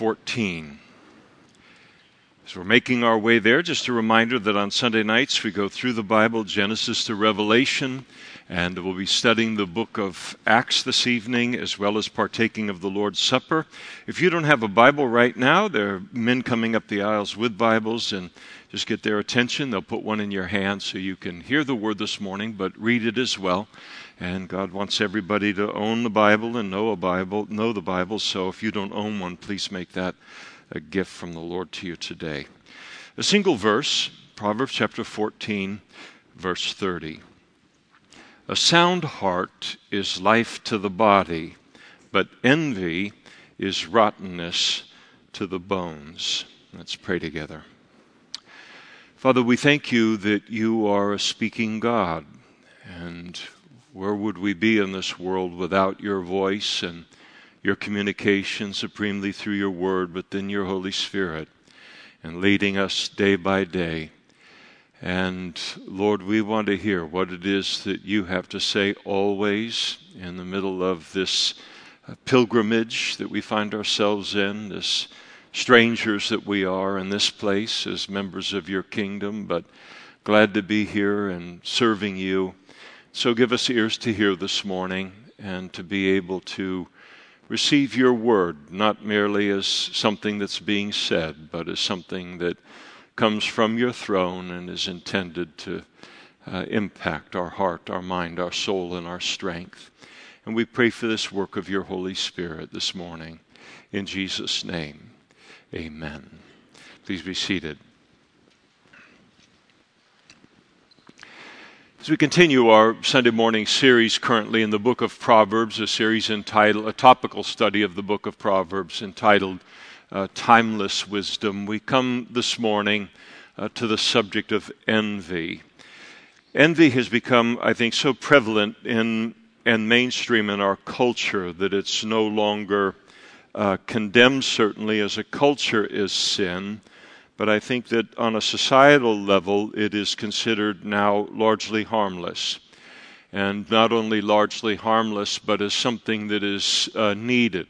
14. As we're making our way there, just a reminder that on Sunday nights we go through the Bible, Genesis to Revelation, and we'll be studying the book of Acts this evening as well as partaking of the Lord's Supper. If you don't have a Bible right now, there are men coming up the aisles with Bibles, and just get their attention. They'll put one in your hand so you can hear the word this morning, but read it as well. And God wants everybody to own the Bible and know a Bible, know the Bible. So if you don't own one, please make that a gift from the Lord to you today. A single verse, Proverbs chapter 14, verse 30. A sound heart is life to the body, but envy is rottenness to the bones. Let's pray together. Father, we thank you that you are a speaking God, and where would we be in this world without your voice and your communication supremely through your word, but then your Holy Spirit, and leading us day by day. And Lord, we want to hear what it is that you have to say always in the middle of this uh, pilgrimage that we find ourselves in, this strangers that we are in this place as members of your kingdom, but glad to be here and serving you. So give us ears to hear this morning and to be able to receive your word, not merely as something that's being said, but as something that comes from your throne and is intended to uh, impact our heart, our mind, our soul, and our strength. And we pray for this work of your Holy Spirit this morning. In Jesus' name, amen. Please be seated. As we continue our Sunday morning series currently in the book of Proverbs, a series entitled, a topical study of the book of Proverbs entitled uh, Timeless Wisdom, we come this morning uh, to the subject of envy. Envy has become, I think, so prevalent in and mainstream in our culture that it's no longer uh, condemned, certainly, as a culture is sin but I think that on a societal level, it is considered now largely harmless. And not only largely harmless, but as something that is uh, needed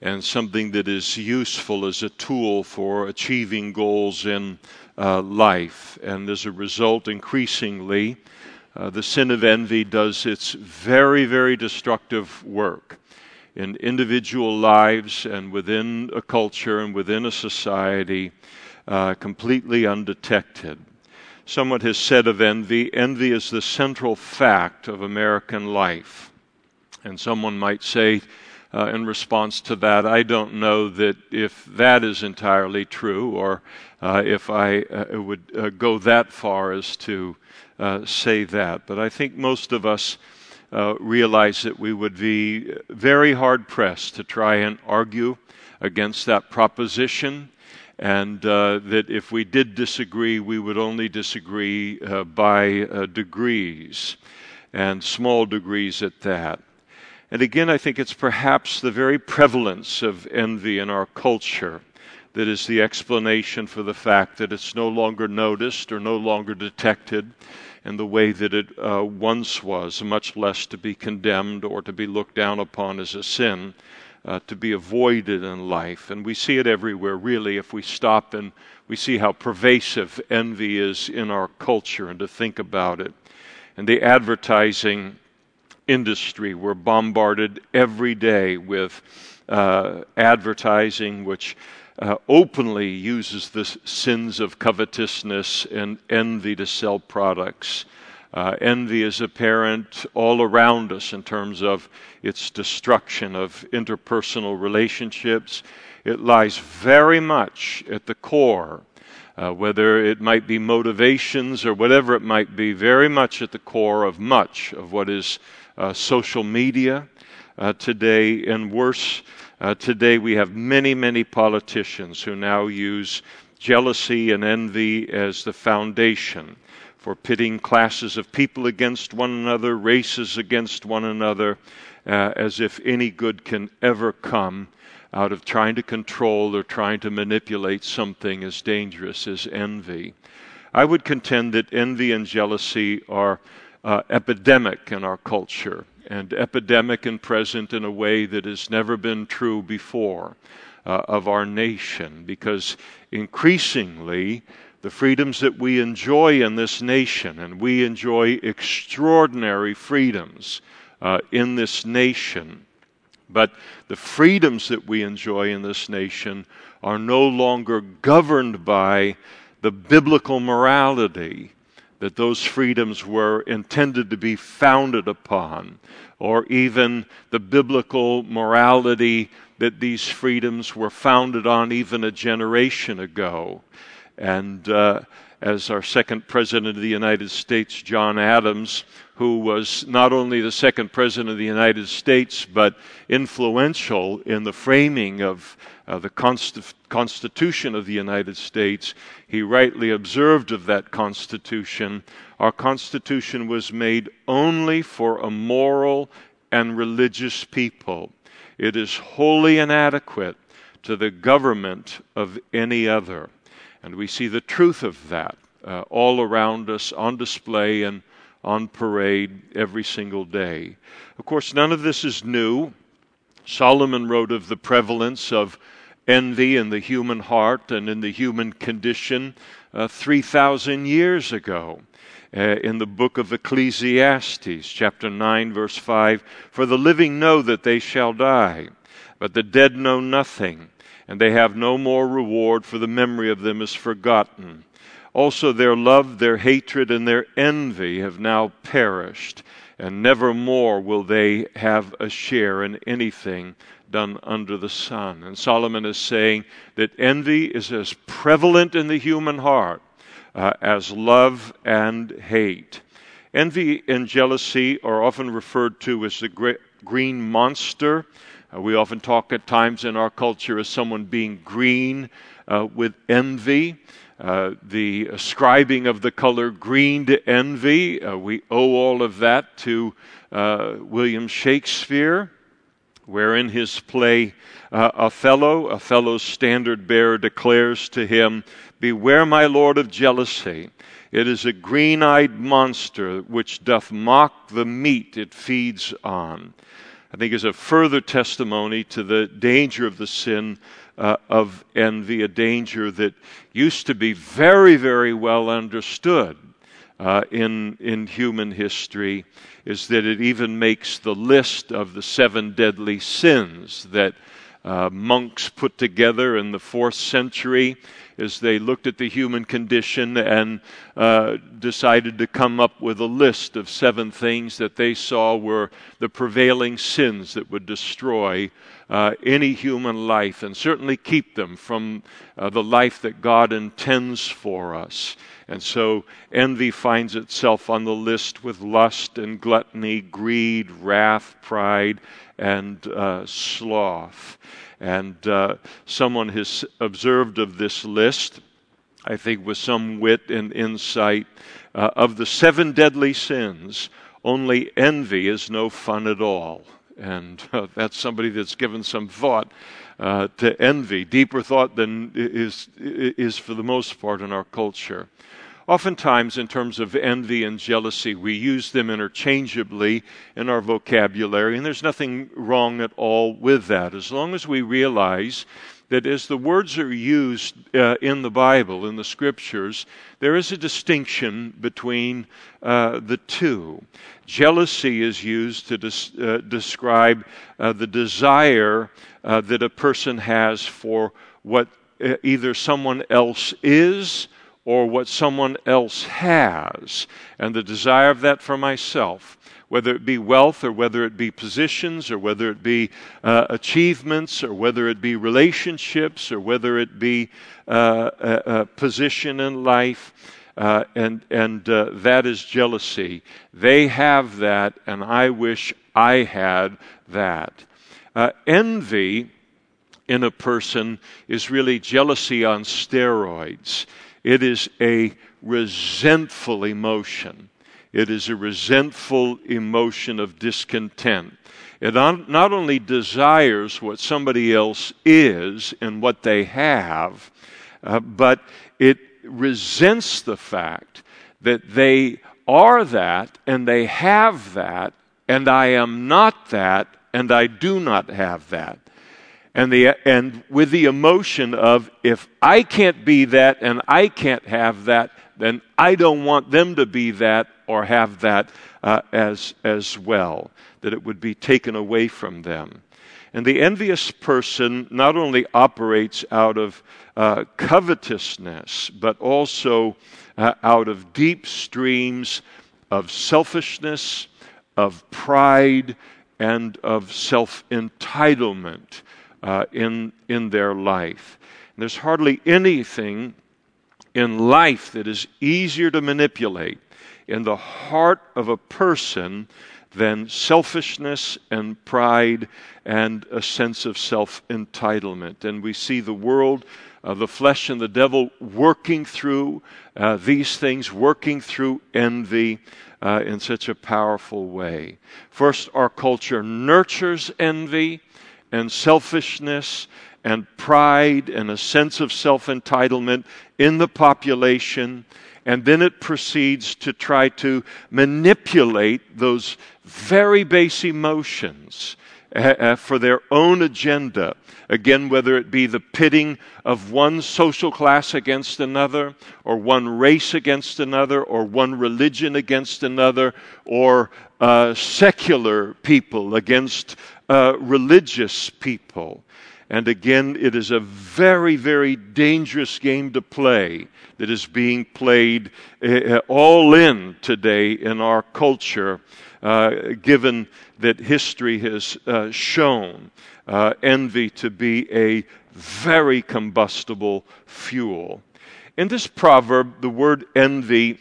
and something that is useful as a tool for achieving goals in uh, life. And as a result, increasingly, uh, the sin of envy does its very, very destructive work in individual lives and within a culture and within a society uh, completely undetected. Someone has said of envy envy is the central fact of American life. And someone might say, uh, in response to that, I don't know that if that is entirely true or uh, if I uh, would uh, go that far as to uh, say that. But I think most of us uh, realize that we would be very hard pressed to try and argue against that proposition and uh, that if we did disagree, we would only disagree uh, by uh, degrees, and small degrees at that. And again, I think it's perhaps the very prevalence of envy in our culture that is the explanation for the fact that it's no longer noticed or no longer detected in the way that it uh, once was, much less to be condemned or to be looked down upon as a sin uh, to be avoided in life. And we see it everywhere, really, if we stop and we see how pervasive envy is in our culture and to think about it. And the advertising industry, we're bombarded every day with uh, advertising which uh, openly uses the sins of covetousness and envy to sell products. Uh, envy is apparent all around us in terms of its destruction of interpersonal relationships. It lies very much at the core, uh, whether it might be motivations or whatever it might be, very much at the core of much of what is uh, social media uh, today. And worse, uh, today we have many, many politicians who now use jealousy and envy as the foundation for pitting classes of people against one another, races against one another, uh, as if any good can ever come out of trying to control or trying to manipulate something as dangerous as envy. I would contend that envy and jealousy are uh, epidemic in our culture and epidemic and present in a way that has never been true before. uh, of our nation because increasingly the freedoms that we enjoy in this nation, and we enjoy extraordinary freedoms uh, in this nation. But the freedoms that we enjoy in this nation are no longer governed by the biblical morality that those freedoms were intended to be founded upon, or even the biblical morality that these freedoms were founded on even a generation ago. And uh, as our second president of the United States, John Adams, who was not only the second president of the United States, but influential in the framing of uh, the Const- Constitution of the United States, he rightly observed of that Constitution our Constitution was made only for a moral and religious people. It is wholly inadequate to the government of any other. And we see the truth of that uh, all around us on display and on parade every single day. Of course, none of this is new. Solomon wrote of the prevalence of envy in the human heart and in the human condition uh, 3,000 years ago. Uh, in the book of Ecclesiastes, chapter 9, verse 5 For the living know that they shall die, but the dead know nothing and they have no more reward, for the memory of them is forgotten. Also, their love, their hatred, and their envy have now perished, and never more will they have a share in anything done under the sun. And Solomon is saying that envy is as prevalent in the human heart uh, as love and hate. Envy and jealousy are often referred to as the green monster uh, we often talk at times in our culture as someone being green uh, with envy. Uh, the ascribing of the color green to envy, uh, we owe all of that to uh, William Shakespeare, where in his play uh, Othello, Othello's standard bearer declares to him, Beware, my lord, of jealousy. It is a green eyed monster which doth mock the meat it feeds on. I think is a further testimony to the danger of the sin uh, of envy, a danger that used to be very, very well understood uh, in, in human history, is that it even makes the list of the seven deadly sins that uh, monks put together in the fourth century as they looked at the human condition and uh, decided to come up with a list of seven things that they saw were the prevailing sins that would destroy uh, any human life and certainly keep them from uh, the life that God intends for us. And so envy finds itself on the list with lust and gluttony, greed, wrath, pride, and uh, sloth. And uh, someone has observed of this list, I think with some wit and insight, uh, of the seven deadly sins, only envy is no fun at all. And uh, that's somebody that's given some thought uh, to envy, deeper thought than is, is for the most part in our culture. Oftentimes, in terms of envy and jealousy, we use them interchangeably in our vocabulary, and there's nothing wrong at all with that, as long as we realize that as the words are used uh, in the Bible, in the scriptures, there is a distinction between uh, the two. Jealousy is used to des- uh, describe uh, the desire uh, that a person has for what uh, either someone else is or what someone else has, and the desire of that for myself, whether it be wealth or whether it be positions or whether it be uh, achievements or whether it be relationships or whether it be uh, a, a, position in life. Uh, and and uh, that is jealousy. They have that, and I wish I had that. Uh, envy in a person is really jealousy on steroids. It is a resentful emotion. It is a resentful emotion of discontent. It not only desires what somebody else is and what they have, uh, but it resents the fact that they are that and they have that, and I am not that and I do not have that. and, the, and with the emotion of if I can't be that and I can't have that, then I don't want them to be that or have that uh, as, as well, that it would be taken away from them. And the envious person not only operates out of uh, covetousness, but also uh, out of deep streams of selfishness, of pride, and of self entitlement uh, in, in their life. And there's hardly anything in life that is easier to manipulate in the heart of a person than selfishness and pride and a sense of self entitlement. And we see the world of the flesh and the devil working through uh, these things, working through envy. Uh, in such a powerful way. First, our culture nurtures envy and selfishness and pride and a sense of self entitlement in the population. And then it proceeds to try to manipulate those very base emotions uh, for their own agenda. Again, whether it be the pitting of one social class against another, or one race against another, or one religion against another, or uh, secular people against uh, religious people. And again, it is a very, very dangerous game to play that is being played uh, all in today in our culture, uh, given that history has uh, shown uh, envy to be a very combustible fuel. In this proverb, the word envy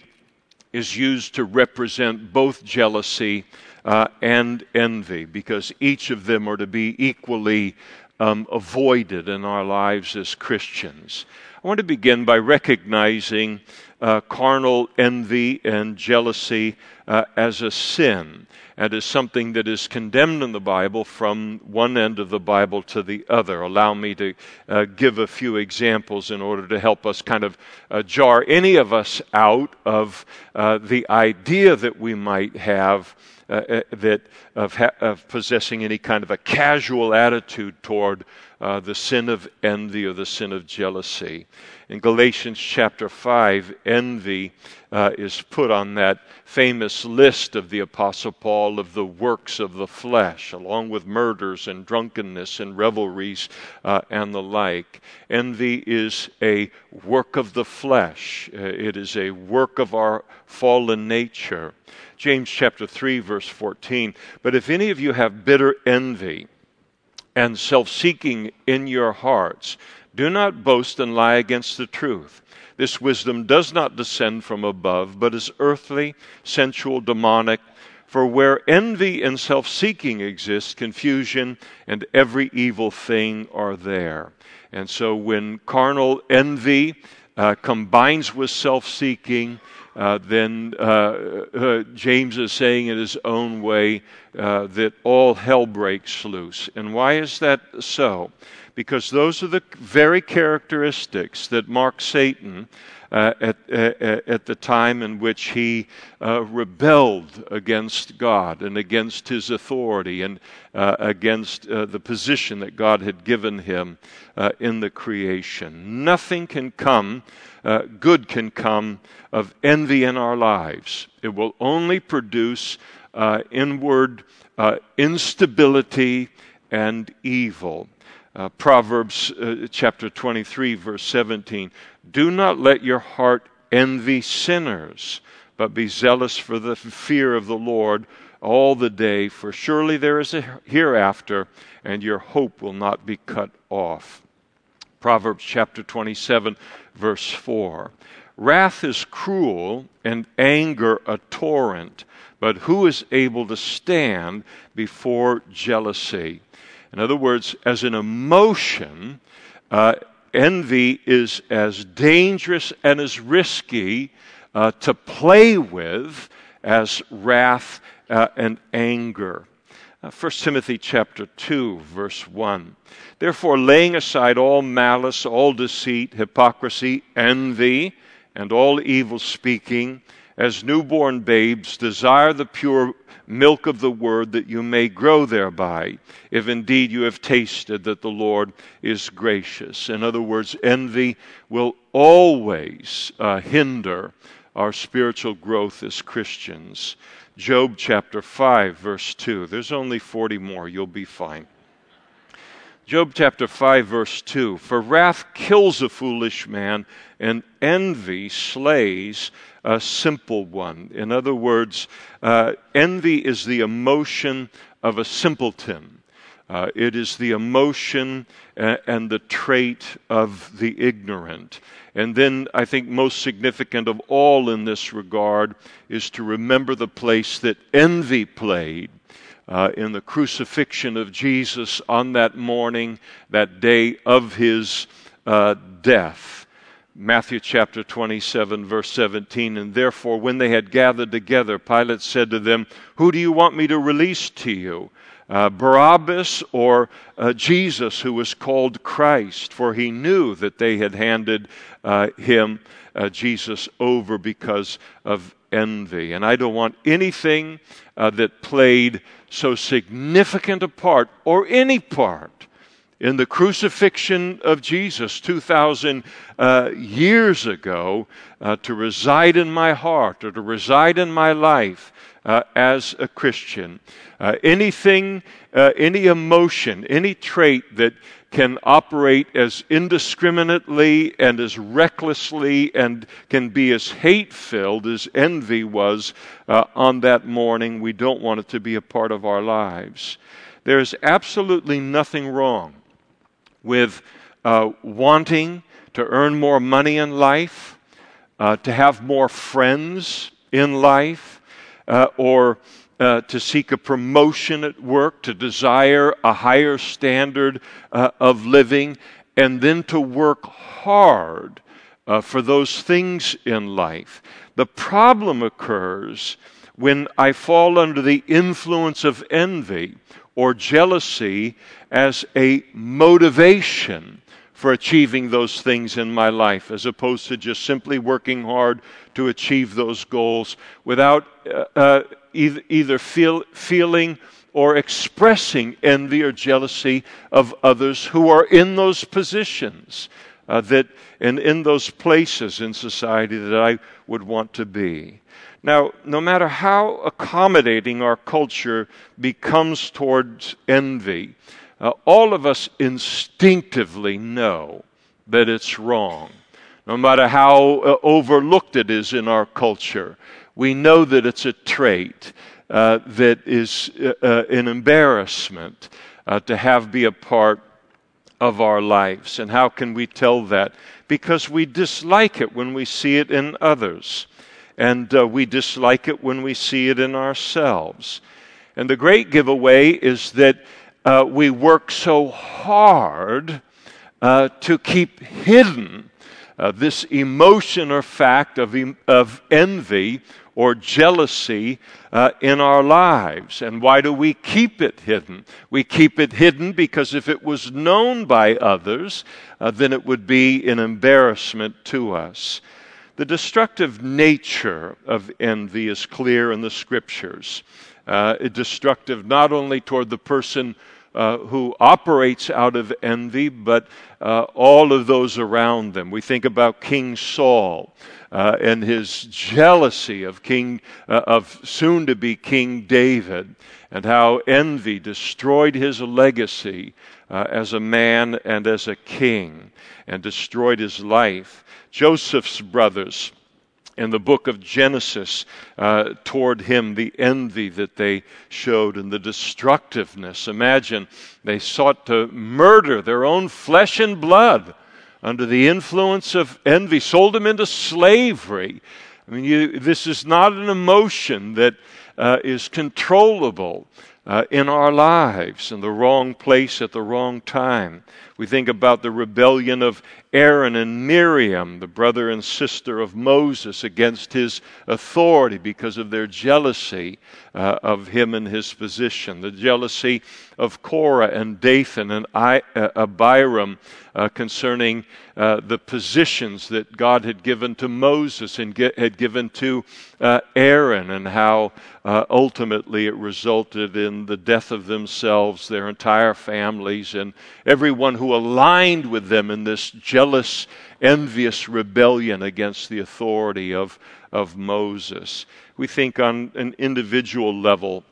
is used to represent both jealousy uh, and envy, because each of them are to be equally um, avoided in our lives as Christians. I want to begin by recognizing uh, carnal envy and jealousy uh, as a sin and as something that is condemned in the Bible from one end of the Bible to the other. Allow me to uh, give a few examples in order to help us kind of uh, jar any of us out of uh, the idea that we might have. Uh, uh, that of, ha- of, possessing any kind of a casual attitude toward uh, the sin of envy or the sin of jealousy. In Galatians chapter 5, envy uh, is put on that famous list of the Apostle Paul of the works of the flesh, along with murders and drunkenness and revelries uh, and the like. Envy is a work of the flesh, uh, it is a work of our fallen nature. James chapter 3, verse 14. But if any of you have bitter envy, and self seeking in your hearts. Do not boast and lie against the truth. This wisdom does not descend from above, but is earthly, sensual, demonic. For where envy and self seeking exist, confusion and every evil thing are there. And so when carnal envy uh, combines with self seeking, uh, then uh, uh, James is saying in his own way uh, that all hell breaks loose. And why is that so? Because those are the very characteristics that mark Satan uh, at, uh, at the time in which he uh, rebelled against God and against his authority and uh, against uh, the position that God had given him in the creation. Nothing can come, good can come of envy in our lives. It will only produce inward instability and evil. Uh, Proverbs uh, chapter 23, verse 17. Do not let your heart envy sinners, but be zealous for the fear of the Lord all the day, for surely there is a hereafter, and your hope will not be cut off. Proverbs chapter 27, verse 4. Wrath is cruel, and anger a torrent, but who is able to stand before jealousy? In other words, as an emotion, uh, envy is as dangerous and as risky uh, to play with as wrath uh, and anger. Uh, 1 Timothy chapter 2 verse 1. Therefore laying aside all malice, all deceit, hypocrisy, envy, and all evil speaking, as newborn babes, desire the pure milk of the word that you may grow thereby, if indeed you have tasted that the Lord is gracious. In other words, envy will always uh, hinder our spiritual growth as Christians. Job chapter 5, verse 2. There's only 40 more. You'll be fine. Job chapter 5, verse 2 For wrath kills a foolish man, and envy slays a simple one. In other words, uh, envy is the emotion of a simpleton. Uh, it is the emotion uh, and the trait of the ignorant. And then I think most significant of all in this regard is to remember the place that envy played uh, in the crucifixion of Jesus on that morning, that day of his uh, death. Matthew chapter 27, verse 17. And therefore, when they had gathered together, Pilate said to them, Who do you want me to release to you? Uh, Barabbas or uh, Jesus, who was called Christ? For he knew that they had handed uh, him, uh, Jesus, over because of envy. And I don't want anything uh, that played so significant a part, or any part, in the crucifixion of Jesus 2,000 uh, years ago uh, to reside in my heart or to reside in my life uh, as a Christian. Uh, anything, uh, any emotion, any trait that can operate as indiscriminately and as recklessly and can be as hate filled as envy was uh, on that morning. We don't want it to be a part of our lives. There is absolutely nothing wrong with uh, wanting to earn more money in life, uh, to have more friends in life, uh, or uh, to seek a promotion at work, to desire a higher standard uh, of living, and then to work hard uh, for those things in life. The problem occurs when I fall under the influence of envy or jealousy as a motivation for achieving those things in my life, as opposed to just simply working hard to achieve those goals without uh, uh, either, either feel, feeling or expressing envy or jealousy of others who are in those positions uh, that and in those places in society that I would want to be. Now, no matter how accommodating our culture becomes towards envy, uh, all of us instinctively know that it's wrong. No matter how uh, overlooked it is in our culture, we know that it's a trait uh, that is uh, uh, an embarrassment uh, to have be a part of our lives. And how can we tell that? Because we dislike it when we see it in others, and uh, we dislike it when we see it in ourselves. And the great giveaway is that uh, we work so hard to keep hidden uh, this emotion or fact of, of envy or jealousy uh, in our lives. And why do we keep it hidden? We keep it hidden because if it was known by others, uh, then it would be an embarrassment to us. The destructive nature of envy is clear in the scriptures. Uh, destructive not only toward the person uh, who operates out of envy, but uh, all of those around them. We think about King Saul. Uh, and his jealousy of king uh, of soon to be king david and how envy destroyed his legacy uh, as a man and as a king and destroyed his life joseph's brothers in the book of Genesis uh, toward him, the envy that they showed and the destructiveness. Imagine they sought to murder their own flesh and blood under the influence of envy, sold him into slavery. I mean, you, this is not an emotion that uh, is controllable uh, in our lives in the wrong place at the wrong time. We think about the rebellion of Aaron and Miriam, the brother and sister of Moses, against his authority because of their jealousy uh, of him and his position. The jealousy of Korah and Dathan and I, uh, Abiram uh, concerning uh, the positions that God had given to Moses and get, had given to uh, Aaron, and how uh, ultimately it resulted in the death of themselves, their entire families, and everyone who aligned with them in this jealous, envious rebellion against the authority of, of Moses. We think on an individual level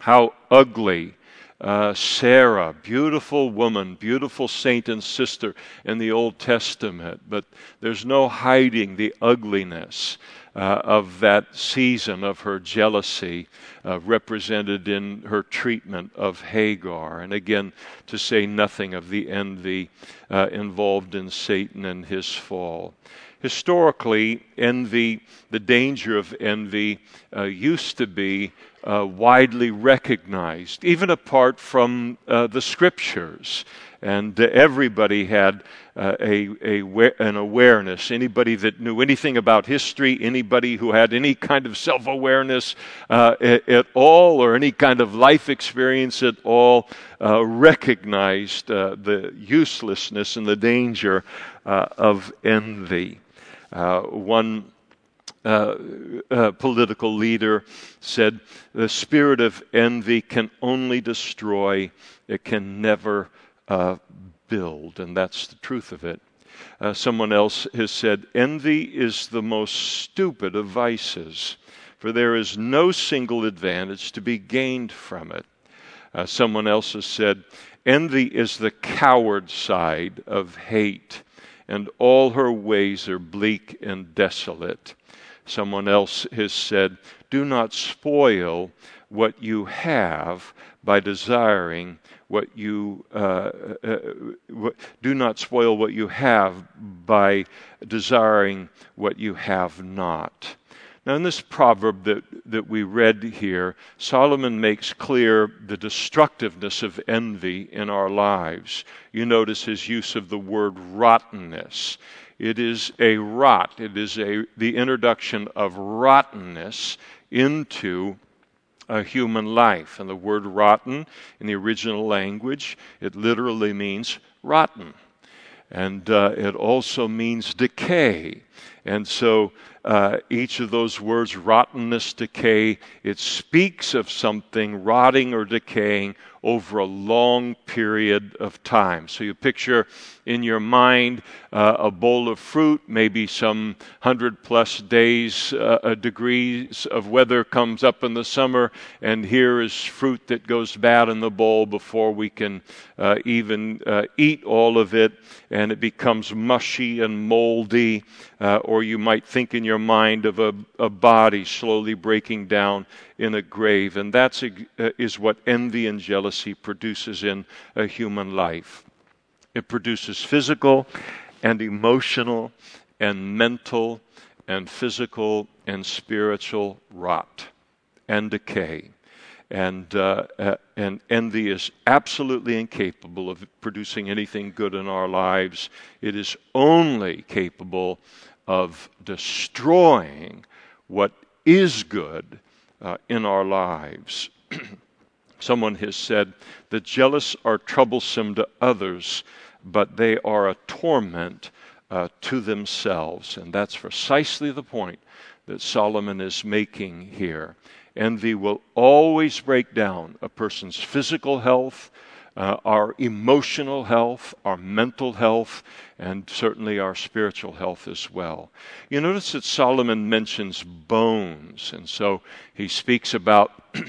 how ugly uh, Sarah, beautiful woman, beautiful saint and sister in the Old Testament, but there's no hiding the ugliness of that season of her jealousy uh, represented in her treatment of Hagar. And again, to say nothing of the envy uh, involved in Satan and his fall. Historically, envy, the danger of envy, uh, used to be uh, widely recognized, even apart from uh, the scriptures. And uh, everybody had uh, a, a, an awareness. Anybody that knew anything about history, anybody who had any kind of self awareness uh, at, at, all, or any kind of life experience at all, uh, recognized the uselessness and the danger of envy. one uh, uh, political leader said, The spirit of envy can only destroy, it can never uh, build. And that's the truth of it. Uh, someone else has said, Envy is the most stupid of vices, for there is no single advantage to be gained from it. Uh, someone else has said, Envy is the coward side of hate, and all her ways are bleak and desolate. Someone else has said, Do not spoil what you have by desiring what you uh, uh, what, do not spoil what you have by desiring what you have not. Now, in this proverb that, that we read here, Solomon makes clear the destructiveness of envy in our lives. You notice his use of the word rottenness. It is a rot. It is a, the introduction of rottenness into a human life. And the word rotten in the original language, it literally means rotten. And uh, it also means decay. And so uh, each of those words, rottenness, decay, it speaks of something rotting or decaying over a long period of time. So you picture in your mind uh, a bowl of fruit, maybe some hundred plus days, uh, degrees of weather comes up in the summer, and here is fruit that goes bad in the bowl before we can uh, even uh, eat all of it, and it becomes mushy and moldy. Uh, or you might think in your mind of a, a body slowly breaking down in a grave. And that uh, is what envy and jealousy produces in a human life. It produces physical and emotional and mental and physical and spiritual rot and decay. And, uh, uh, and envy is absolutely incapable of producing anything good in our lives. It is only capable of destroying what is good uh, in our lives. Someone has said, The jealous are troublesome to others, but they are a torment uh, to themselves. And that's precisely the point that Solomon is making here. Envy will always break down a person's physical health, uh, our emotional health, our mental health, and certainly our spiritual health as well. You notice that Solomon mentions bones, and so he speaks about.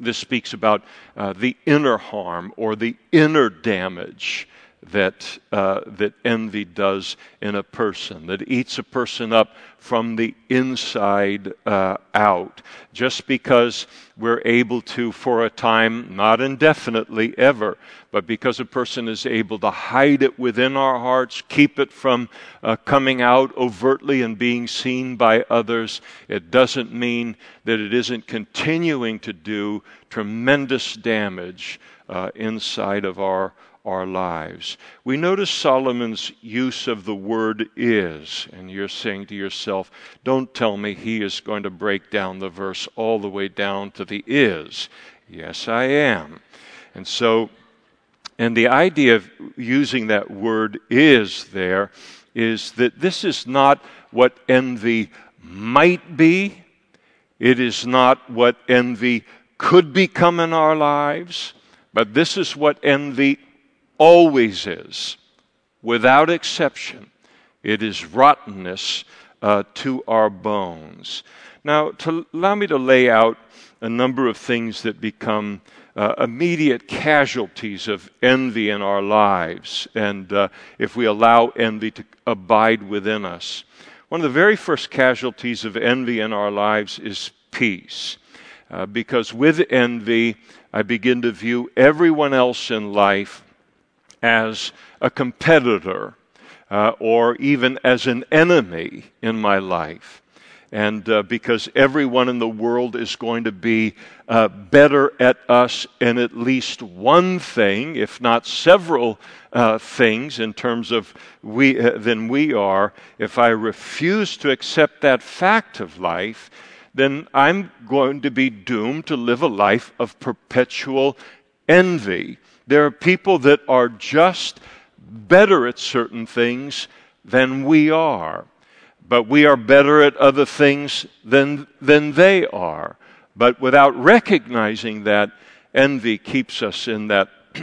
this speaks about uh, the inner harm or the inner damage that, uh, that envy does in a person, that eats a person up from the inside uh, out. Just because we're able to, for a time, not indefinitely ever, but because a person is able to hide it within our hearts, keep it from uh, coming out overtly and being seen by others, it doesn't mean that it isn't continuing to do tremendous damage uh, inside of our our lives. We notice Solomon's use of the word is, and you're saying to yourself, don't tell me he is going to break down the verse all the way down to the is. Yes, I am. And so, and the idea of using that word is there is that this is not what envy might be, it is not what envy could become in our lives, but this is what envy always is, without exception. It is rottenness uh, to our bones. Now, to allow me to lay out a number of things that become uh, immediate casualties of envy in our lives, and uh, if we allow envy to abide within us. One of the very first casualties of envy in our lives is peace. Uh, because with envy, I begin to view everyone else in life as a competitor uh, or even as an enemy in my life and uh, because everyone in the world is going to be uh, better at us in at least one thing, if not several uh, things, in terms of we uh, than we are. If I refuse to accept that fact of life, then I'm going to be doomed to live a life of perpetual envy. There are people that are just better at certain things than we are but we are better at other things than, than they are. But without recognizing that, envy keeps us in that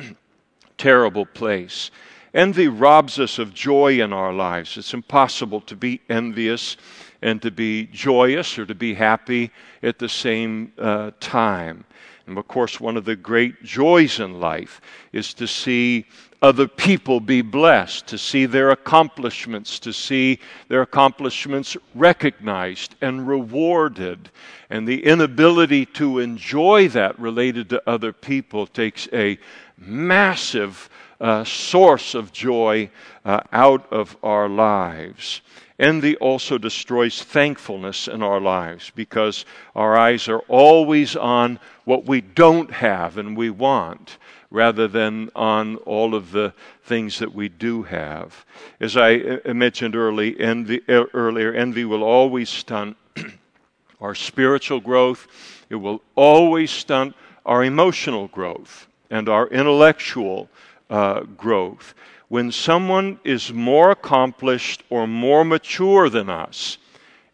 terrible place. Envy robs us of joy in our lives. It's impossible to be envious and to be joyous or to be happy at the same uh, time. And of course, one of the great joys in life is to see other people be blessed, to see their accomplishments, to see their accomplishments recognized and rewarded. And the inability to enjoy that related to other people takes a massive uh, source of joy uh, out of our lives. Envy also destroys thankfulness in our lives because our eyes are always on what we don't have and we want rather than on all of the things that we do have. As I uh, mentioned early, envy, uh, earlier, envy will always stunt our spiritual growth, it will always stunt our emotional growth and our intellectual uh, growth. When someone is more accomplished or more mature than us,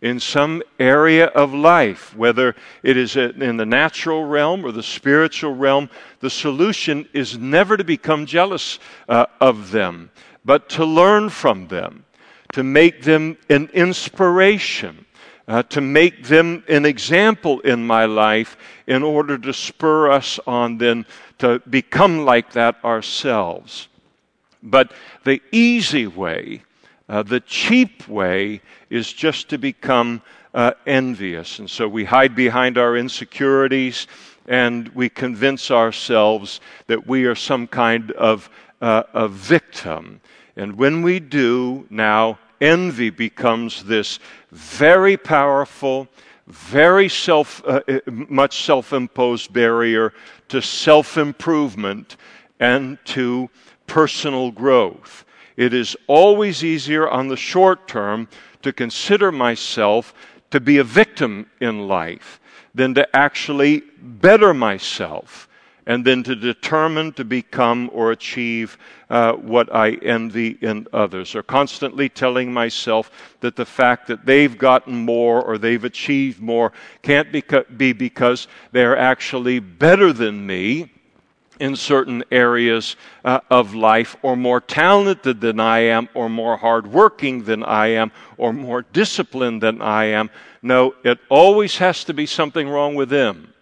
in some area of life, whether it is in the natural realm or the spiritual realm, the solution is never to become jealous uh, of them, but to learn from them, to make them an inspiration. Uh, to make them an example in my life in order to spur us on then to become like that ourselves. But the easy way uh, the cheap way is just to become uh, envious. And so we hide behind our insecurities and we convince ourselves that we are some kind of uh, a victim. And when we do, now envy becomes this very powerful, very self, uh, uh, much self imposed barrier to self improvement and to personal growth. It is always easier on the short term to consider myself to be a victim in life than to actually better myself and then to determine to become or achieve uh, what I envy in others, or constantly telling myself that the fact that they've gotten more or they've achieved more can't be because they're actually better than me in certain areas uh, of life, or more talented than I am, or more hardworking than I am, or more disciplined than I am. No, it always has to be something wrong with them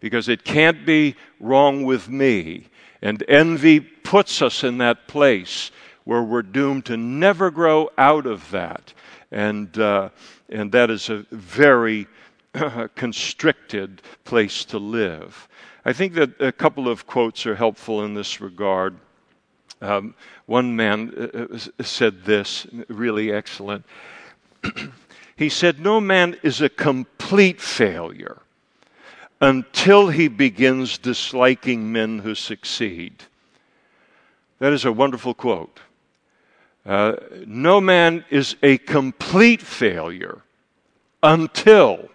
because it can't be wrong with me. And envy puts us in that place where we're doomed to never grow out of that. And, uh, and that is a very constricted place to live. I think that a couple of quotes are helpful in this regard. Um, one man uh, uh said this, really excellent. he said, No man is a complete failure until he begins disliking men who succeed. That is a wonderful quote. Uh, no man is a complete failure until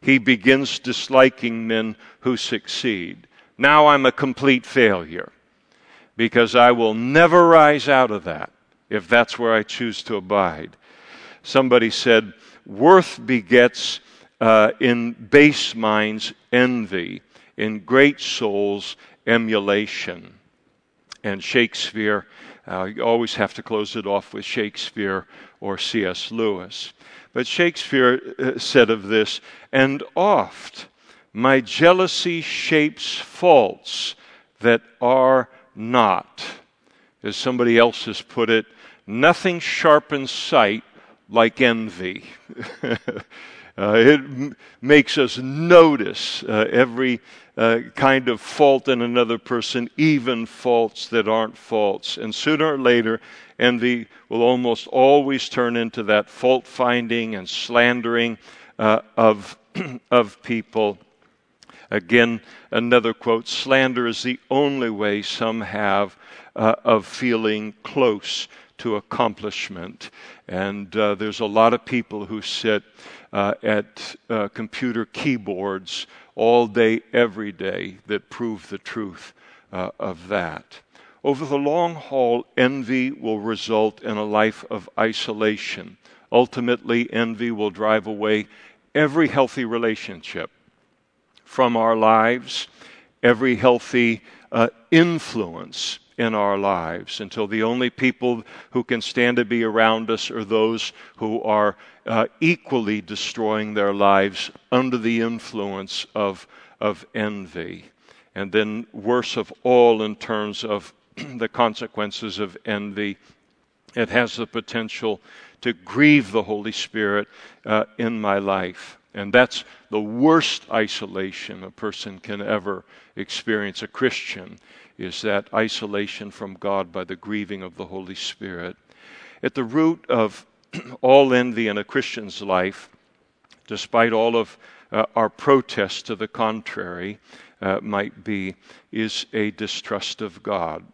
he begins disliking men who succeed. Now I'm a complete failure because I will never rise out of that if that's where I choose to abide. Somebody said, Worth begets uh, in base minds envy, in great souls emulation. And Shakespeare, uh, you always have to close it off with Shakespeare or C.S. Lewis. But Shakespeare uh, said of this, and oft my jealousy shapes faults that are not. As somebody else has put it, nothing sharpens sight like envy. uh, it m- makes us notice uh, every uh, kind of fault in another person, even faults that aren't faults. And sooner or later, envy will almost always turn into that fault finding and slandering of, of people. Again, another quote slander is the only way some have uh, of feeling close to accomplishment. And uh, there's a lot of people who sit uh, at uh, computer keyboards all day, every day, that prove the truth uh, of that. Over the long haul, envy will result in a life of isolation. Ultimately, envy will drive away every healthy relationship from our lives, every healthy uh, influence in our lives until the only people who can stand to be around us are those who are uh, equally destroying their lives under the influence of, of envy. And then, worse of all, in terms of the consequences of envy, it has the potential to grieve the Holy Spirit uh, in my life. And that's the worst isolation a person can ever experience. A Christian is that isolation from God by the grieving of the Holy Spirit. At the root of all envy in a Christian's life, despite all of uh, our protests to the contrary, uh, might be, is a distrust of God.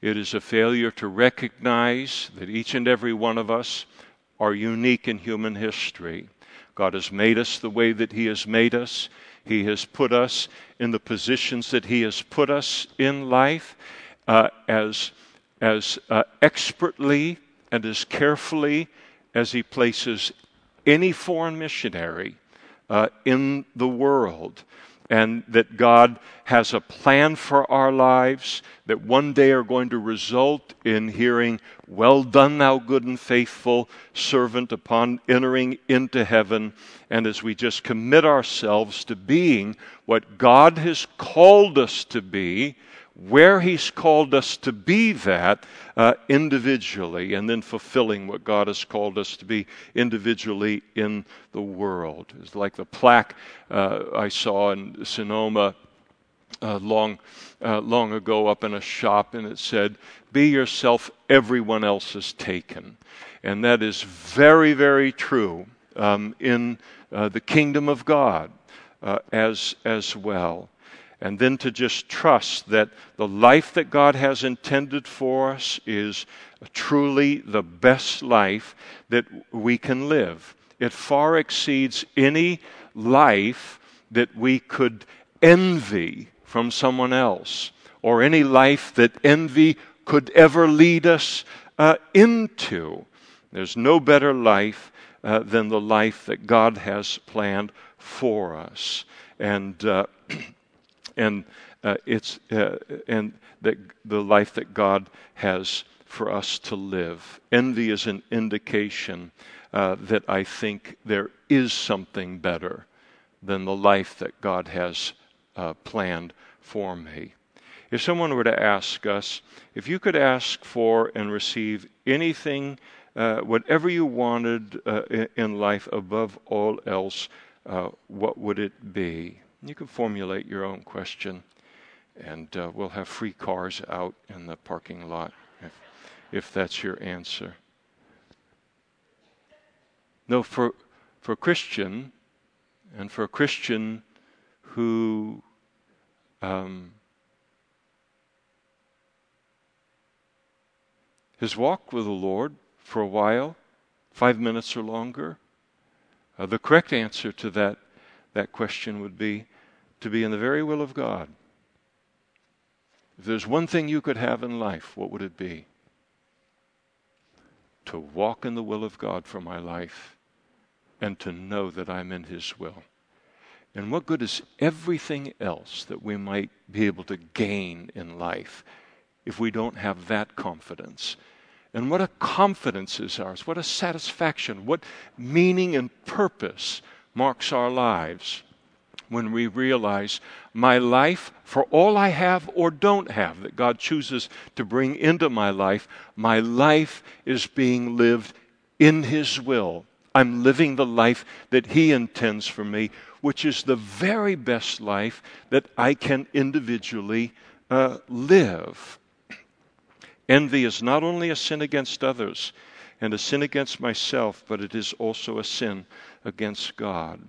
It is a failure to recognize that each and every one of us are unique in human history God has made us the way that He has made us. He has put us in the positions that He has put us in life uh, as, as uh, expertly and as carefully as He places any foreign missionary uh, in the world and that God has a plan for our lives that one day are going to result in hearing, Well done, thou good and faithful servant, upon entering into heaven. And as we just commit ourselves to being what God has called us to be, where He's called us to be that uh, individually, and then fulfilling what God has called us to be individually in the world. It's like the plaque uh, I saw in Sonoma uh, long, uh, long ago up in a shop, and it said, Be yourself, everyone else is taken. And that is very, very true um, in uh, the kingdom of God uh, as, as well and then to just trust that the life that God has intended for us is truly the best life that we can live. It far exceeds any life that we could envy from someone else or any life that envy could ever lead us uh, into. There's no better life uh, than the life that God has planned for us. And uh, and uh, it's uh, and that the life that God has for us to live. Envy is an indication uh, that I think there is something better than the life that God has uh, planned for me. If someone were to ask us, if you could ask for and receive anything, uh, whatever you wanted uh, in life above all else, what would it be? You can formulate your own question, and uh, we'll have free cars out in the parking lot if, if that's your answer. No, for, for a Christian, and for a Christian who um, his walk with the Lord for a while, five minutes or longer? Uh, the correct answer to that, that question would be to be in the very will of God. If there's one thing you could have in life, what would it be? To walk in the will of God for my life and to know that I'm in His will. And what good is everything else that we might be able to gain in life if we don't have that confidence? And what a confidence is ours, what a satisfaction, what meaning and purpose marks our lives when we realize my life, for all I have or don't have that God chooses to bring into my life, my life is being lived in His will. I'm living the life that He intends for me which is the very best life that I can individually uh, live. Envy is not only a sin against others and a sin against myself, but it is also a sin against God.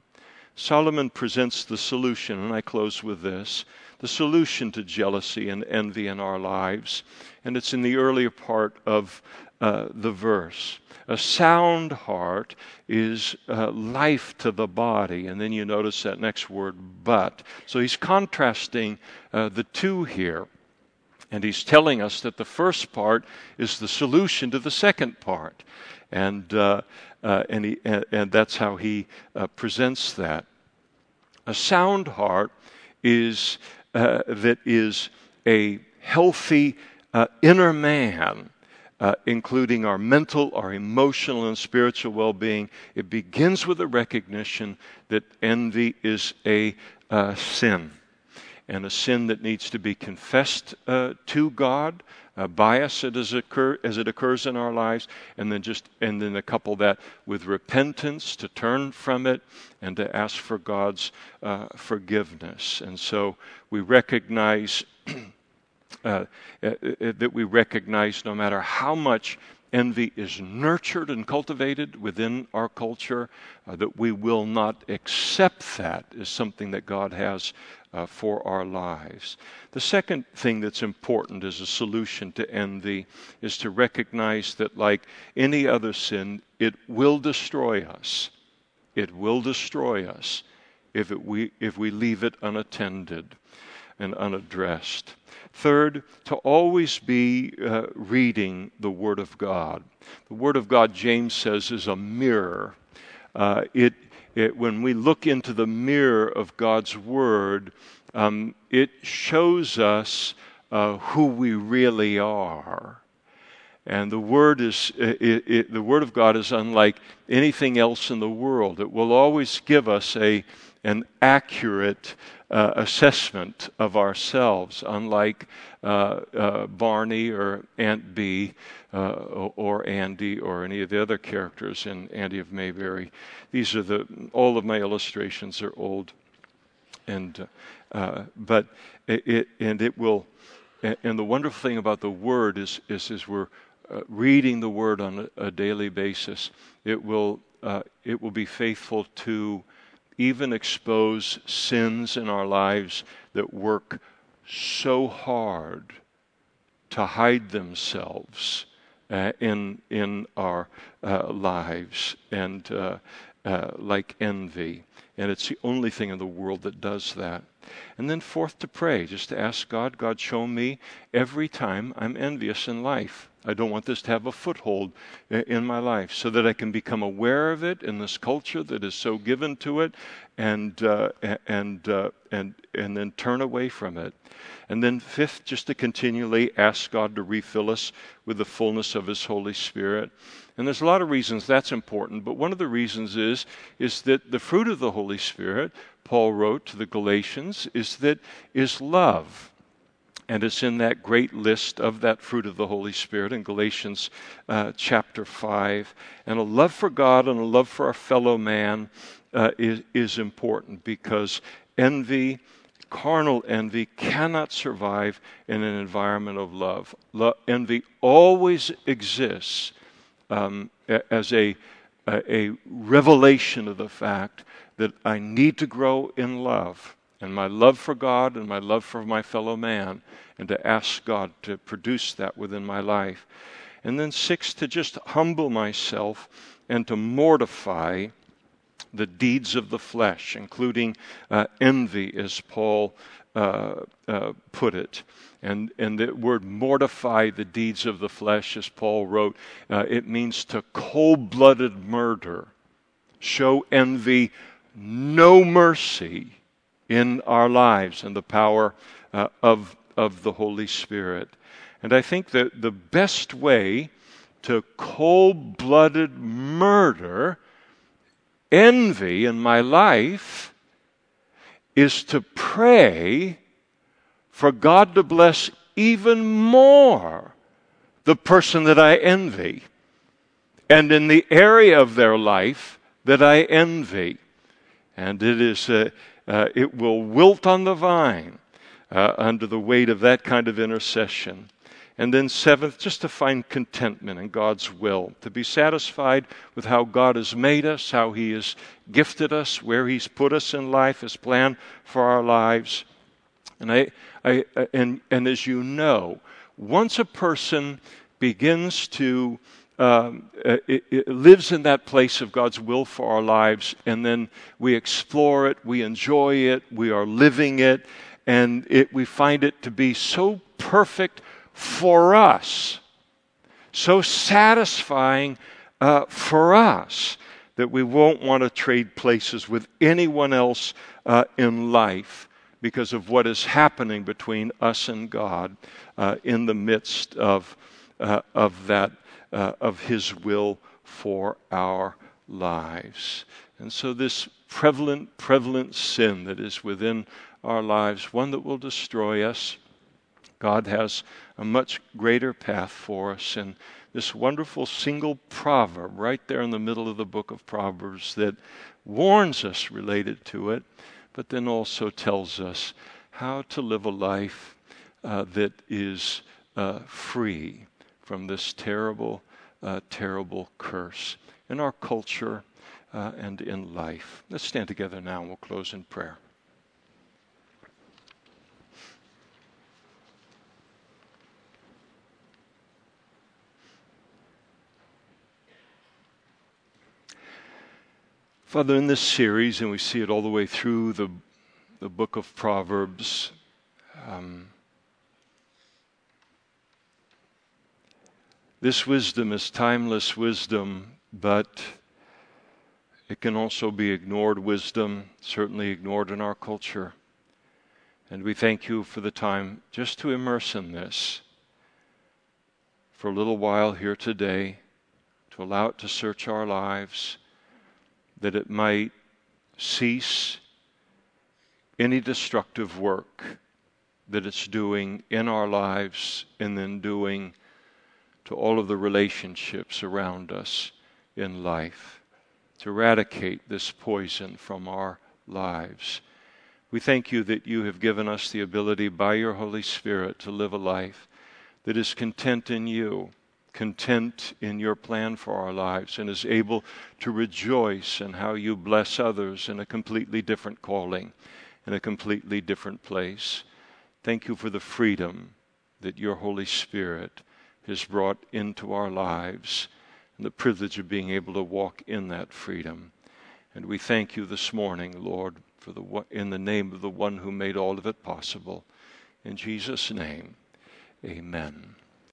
Solomon presents the solution, and I close with this the solution to jealousy and envy in our lives. And it's in the earlier part of uh, the verse. A sound heart is uh, life to the body. And then you notice that next word, but. So he's contrasting uh, the two here. And he's telling us that the first part is the solution to the second part. And, uh, uh and, he, and, and, that's how he uh, presents that. A sound heart is uh, that is a healthy inner man uh, including our mental, our emotional, and spiritual well being. It begins with a recognition that envy is a uh, sin and a sin that needs to be confessed uh, to God. Uh, by us as, occur, as it occurs in our lives, and then just and then couple that with repentance to turn from it and to ask for God's uh, forgiveness. And so we recognize uh, uh, that we recognize no matter how much envy is nurtured and cultivated within our culture, uh, that we will not accept that as something that God has uh, for our lives. The second thing that's important as a solution to envy is to recognize that, like any other sin, it will destroy us. It will destroy us if, it, we, if we leave it unattended and unaddressed. Third, to always be uh, reading the Word of God. The Word of God, James says, is a mirror. Uh, it, it, when we look into the mirror of God's Word, um, it shows us uh, who we really are. And the word is it, it, the word of God is unlike anything else in the world. It will always give us a an accurate uh, assessment of ourselves, unlike uh, uh, Barney or Aunt Bee uh, or Andy or any of the other characters in Andy of Mayberry. These are the all of my illustrations are old, and uh, but it, it, and it will. And the wonderful thing about the Word is, is, we're uh, reading the Word on a, a daily basis. It will, it will be faithful to even expose sins in our lives that work so hard to hide themselves uh, in, in our uh, lives, and uh, uh like envy. And it's the only thing in the world that does that. And then, fourth, to pray, just to ask God, God, show me every time I'm envious in life. I don't want this to have a foothold in my life so that I can become aware of it in this culture that is so given to it and, uh, and, uh, and, and then turn away from it. And then, fifth, just to continually ask God to refill us with the fullness of His Holy Spirit. And there's a lot of reasons that's important, but one of the reasons is, is that the fruit of the Holy Spirit, Paul wrote to the Galatians, is that is love and it's in that great list of that fruit of the Holy Spirit in Galatians uh, chapter 5. And a love for God and a love for our fellow man uh, is, is important because envy, carnal envy, cannot survive in an environment of love. Lo- envy always exists um, as a, a, a revelation of the fact that I need to grow in love and my love for God and my love for my fellow man, and to ask God to produce that within my life. And then six, to just humble myself and to mortify the deeds of the flesh, including uh, envy, as Paul uh, uh, put it. And, and the word mortify the deeds of the flesh, as Paul wrote, uh, it means to cold blooded murder, show envy, no mercy in our lives and the power uh, of, of the Holy Spirit. And I think that the best way to cold blooded murder envy in my life is to pray for God to bless even more the person that I envy and in the area of their life that I envy. And it is, uh, uh, it will wilt on the vine uh, under the weight of that kind of intercession. And then, seventh, just to find contentment in God's will, to be satisfied with how God has made us, how He has gifted us, where He's put us in life, His plan for our lives. And, I, I, and, and as you know, once a person begins to um, uh, it, it, lives in that place of God's will for our lives, and then we explore it, we enjoy it, we are living it, and it, we find it to be so perfect for us, so satisfying uh, for us that we won't want to trade places with anyone else uh, in life because of what is happening between us and God uh, in the midst of, uh, of that, uh, of His will for our lives. And so, this prevalent, prevalent sin that is within our lives, one that will destroy us, God has a much greater path for us. And this wonderful single proverb right there in the middle of the book of Proverbs that warns us related to it, but then also tells us how to live a life uh, that is uh, free from this terrible, uh, terrible curse in our culture uh, and in life. Let's stand together now and we'll close in prayer. Father, in this series, and we see it all the way through the, the book of Proverbs, um, this wisdom is timeless wisdom, but it can also be ignored wisdom, certainly ignored in our culture. And we thank you for the time just to immerse in this for a little while here today, to allow it to search our lives that it might cease any destructive work that it's doing in our lives and then doing to all of the relationships around us in life, to eradicate this poison from our lives. We thank you that you have given us the ability by your Holy Spirit to live a life that is content in you content in your plan for our lives and is able to rejoice in how you bless others in a completely different calling, in a completely different place. Thank you for the freedom that your Holy Spirit has brought into our lives and the privilege of being able to walk in that freedom. And we thank you this morning, Lord, for the in the name of the one who made all of it possible. In Jesus' name, amen.